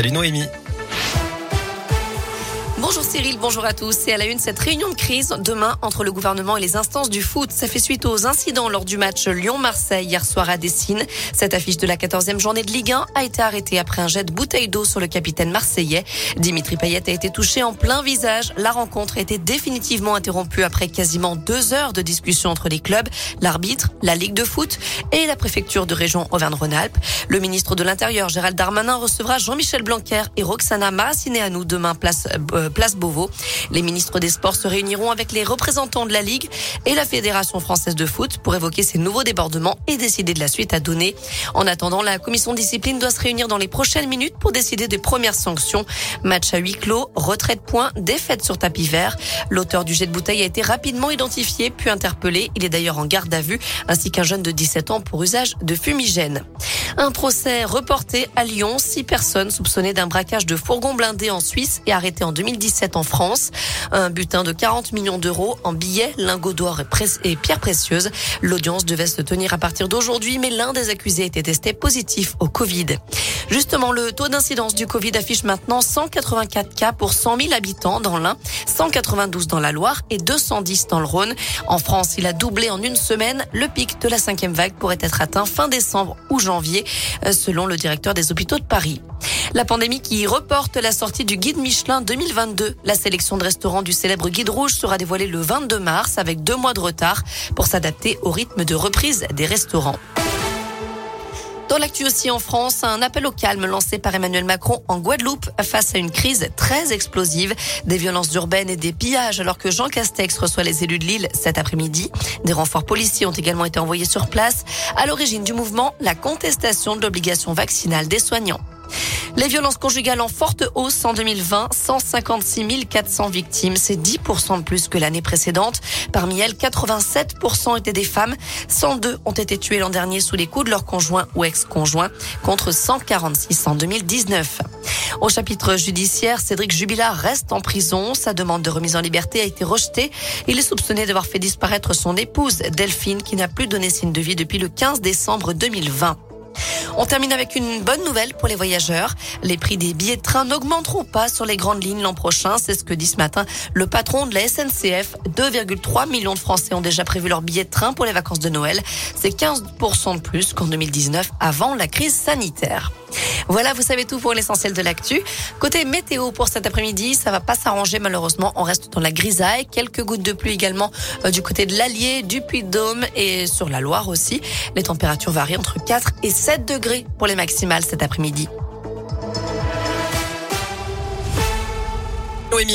Salut Noémie. Bonjour Cyril, bonjour à tous. C'est à la une cette réunion de crise demain entre le gouvernement et les instances du foot. Ça fait suite aux incidents lors du match Lyon-Marseille hier soir à Dessine. Cette affiche de la 14e journée de Ligue 1 a été arrêtée après un jet de bouteille d'eau sur le capitaine marseillais. Dimitri Payet a été touché en plein visage. La rencontre a été définitivement interrompue après quasiment deux heures de discussion entre les clubs, l'arbitre, la Ligue de foot et la préfecture de région Auvergne-Rhône-Alpes. Le ministre de l'Intérieur, Gérald Darmanin, recevra Jean-Michel Blanquer et Roxana Maracineanu demain place euh, place Beauvau. Les ministres des Sports se réuniront avec les représentants de la Ligue et la Fédération française de foot pour évoquer ces nouveaux débordements et décider de la suite à donner. En attendant, la commission discipline doit se réunir dans les prochaines minutes pour décider des premières sanctions. Match à huis clos, retrait de points, défaite sur tapis vert. L'auteur du jet de bouteille a été rapidement identifié puis interpellé. Il est d'ailleurs en garde à vue, ainsi qu'un jeune de 17 ans pour usage de fumigène. Un procès reporté à Lyon. Six personnes soupçonnées d'un braquage de fourgon blindé en Suisse et arrêtées en 2017 en France. Un butin de 40 millions d'euros en billets, lingots d'or et pierres précieuses. L'audience devait se tenir à partir d'aujourd'hui, mais l'un des accusés était testé positif au Covid. Justement, le taux d'incidence du Covid affiche maintenant 184 cas pour 100 000 habitants dans l'Ain, 192 dans la Loire et 210 dans le Rhône. En France, il a doublé en une semaine. Le pic de la cinquième vague pourrait être atteint fin décembre ou janvier, selon le directeur des hôpitaux de Paris. La pandémie qui reporte la sortie du guide Michelin 2022. La sélection de restaurants du célèbre guide rouge sera dévoilée le 22 mars avec deux mois de retard pour s'adapter au rythme de reprise des restaurants. Dans l'actu aussi en France, un appel au calme lancé par Emmanuel Macron en Guadeloupe face à une crise très explosive, des violences urbaines et des pillages alors que Jean Castex reçoit les élus de Lille cet après-midi. Des renforts policiers ont également été envoyés sur place. À l'origine du mouvement, la contestation de l'obligation vaccinale des soignants. Les violences conjugales en forte hausse en 2020, 156 400 victimes, c'est 10% de plus que l'année précédente. Parmi elles, 87% étaient des femmes, 102 ont été tuées l'an dernier sous les coups de leur conjoint ou ex-conjoint, contre 146 en 2019. Au chapitre judiciaire, Cédric Jubilard reste en prison. Sa demande de remise en liberté a été rejetée. Il est soupçonné d'avoir fait disparaître son épouse, Delphine, qui n'a plus donné signe de vie depuis le 15 décembre 2020. On termine avec une bonne nouvelle pour les voyageurs. Les prix des billets de train n'augmenteront pas sur les grandes lignes l'an prochain. C'est ce que dit ce matin le patron de la SNCF. 2,3 millions de Français ont déjà prévu leur billet de train pour les vacances de Noël. C'est 15% de plus qu'en 2019 avant la crise sanitaire. Voilà, vous savez tout pour l'essentiel de l'actu. Côté météo pour cet après-midi, ça va pas s'arranger malheureusement. On reste dans la grisaille. Quelques gouttes de pluie également euh, du côté de l'Allier, du Puy-de-Dôme et sur la Loire aussi. Les températures varient entre 4 et 7 degrés pour les maximales cet après-midi.